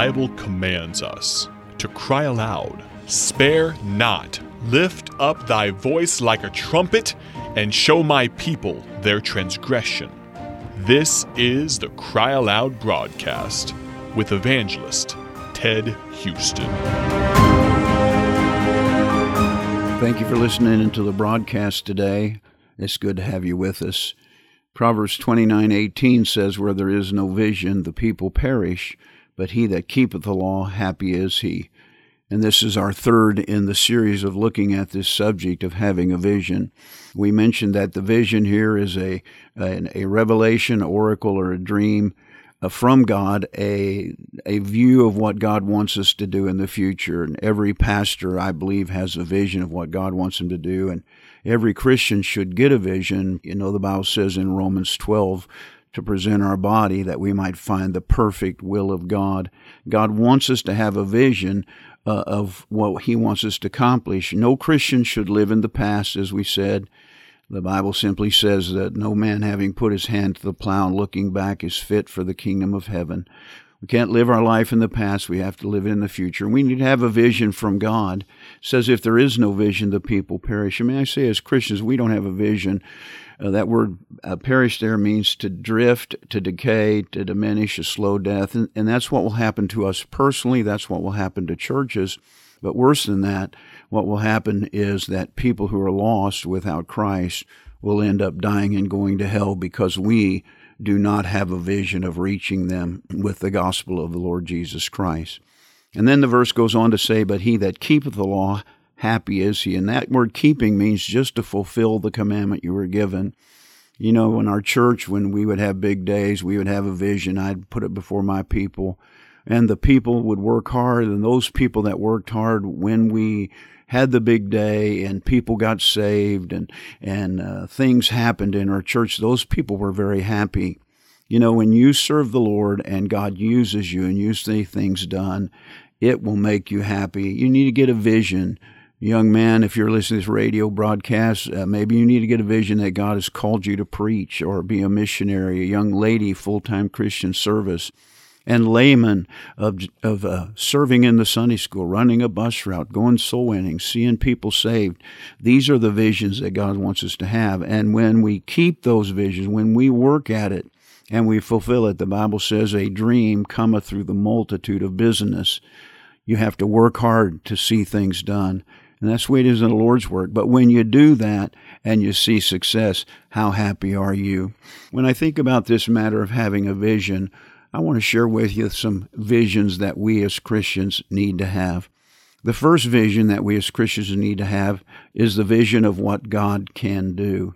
Bible commands us to cry aloud, Spare not, lift up thy voice like a trumpet, and show my people their transgression. This is the Cry Aloud broadcast with evangelist Ted Houston. Thank you for listening into the broadcast today. It's good to have you with us. Proverbs 29:18 says where there is no vision the people perish, but he that keepeth the law happy is he. And this is our third in the series of looking at this subject of having a vision. We mentioned that the vision here is a a, a revelation, oracle or a dream uh, from God a a view of what God wants us to do in the future. And every pastor, I believe, has a vision of what God wants him to do, and every Christian should get a vision. You know, the Bible says in Romans 12 to present our body that we might find the perfect will of God. God wants us to have a vision uh, of what He wants us to accomplish. No Christian should live in the past, as we said. The Bible simply says that no man having put his hand to the plow and looking back is fit for the kingdom of heaven. We can't live our life in the past. We have to live it in the future. We need to have a vision from God. It says if there is no vision, the people perish. I may I say, as Christians, we don't have a vision. Uh, that word uh, perish there means to drift, to decay, to diminish, a slow death. And, and that's what will happen to us personally. That's what will happen to churches. But worse than that, what will happen is that people who are lost without Christ will end up dying and going to hell because we do not have a vision of reaching them with the gospel of the Lord Jesus Christ. And then the verse goes on to say, But he that keepeth the law, happy is he. And that word keeping means just to fulfill the commandment you were given. You know, in our church, when we would have big days, we would have a vision. I'd put it before my people and the people would work hard and those people that worked hard when we had the big day and people got saved and and uh, things happened in our church those people were very happy. You know when you serve the lord and god uses you and you see things done it will make you happy. You need to get a vision. Young man if you're listening to this radio broadcast uh, maybe you need to get a vision that god has called you to preach or be a missionary a young lady full-time christian service and laymen of, of uh, serving in the Sunday school, running a bus route, going soul winning, seeing people saved. These are the visions that God wants us to have. And when we keep those visions, when we work at it and we fulfill it, the Bible says, a dream cometh through the multitude of business. You have to work hard to see things done. And that's the way it is in the Lord's work. But when you do that and you see success, how happy are you? When I think about this matter of having a vision, I want to share with you some visions that we as Christians need to have. The first vision that we as Christians need to have is the vision of what God can do.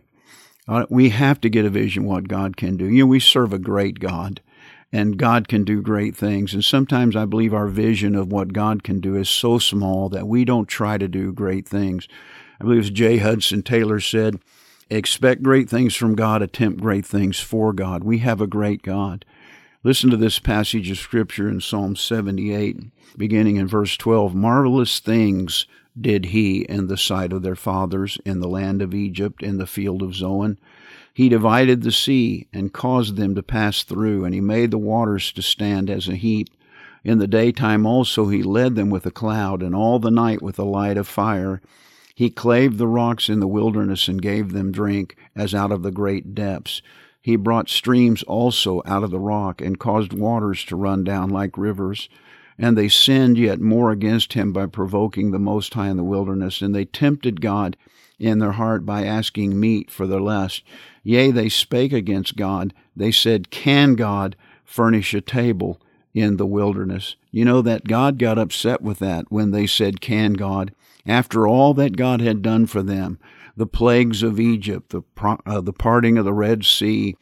Uh, we have to get a vision of what God can do. You know, we serve a great God, and God can do great things. And sometimes I believe our vision of what God can do is so small that we don't try to do great things. I believe as J. Hudson Taylor said, expect great things from God, attempt great things for God. We have a great God. Listen to this passage of Scripture in Psalm 78, beginning in verse 12. Marvelous things did he in the sight of their fathers in the land of Egypt, in the field of Zoan. He divided the sea and caused them to pass through, and he made the waters to stand as a heap. In the daytime also he led them with a cloud, and all the night with a light of fire. He clave the rocks in the wilderness and gave them drink as out of the great depths. He brought streams also out of the rock and caused waters to run down like rivers. And they sinned yet more against him by provoking the Most High in the wilderness. And they tempted God in their heart by asking meat for their lust. Yea, they spake against God. They said, Can God furnish a table in the wilderness? You know that God got upset with that when they said, Can God? After all that God had done for them, the plagues of Egypt, the, uh, the parting of the Red Sea,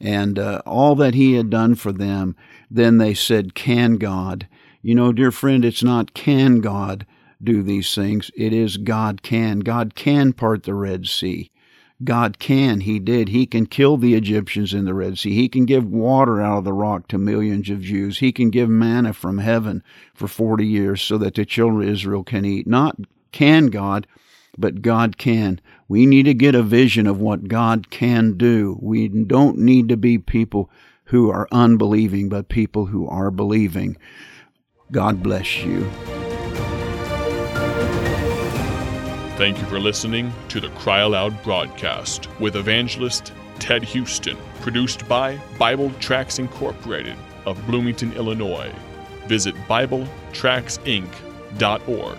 and uh, all that he had done for them, then they said, Can God? You know, dear friend, it's not can God do these things, it is God can. God can part the Red Sea. God can. He did. He can kill the Egyptians in the Red Sea. He can give water out of the rock to millions of Jews. He can give manna from heaven for 40 years so that the children of Israel can eat. Not can God, but God can. We need to get a vision of what God can do. We don't need to be people who are unbelieving, but people who are believing. God bless you. Thank you for listening to the Cry Aloud broadcast with evangelist Ted Houston, produced by Bible Tracts Incorporated of Bloomington, Illinois. Visit BibleTractsinc.org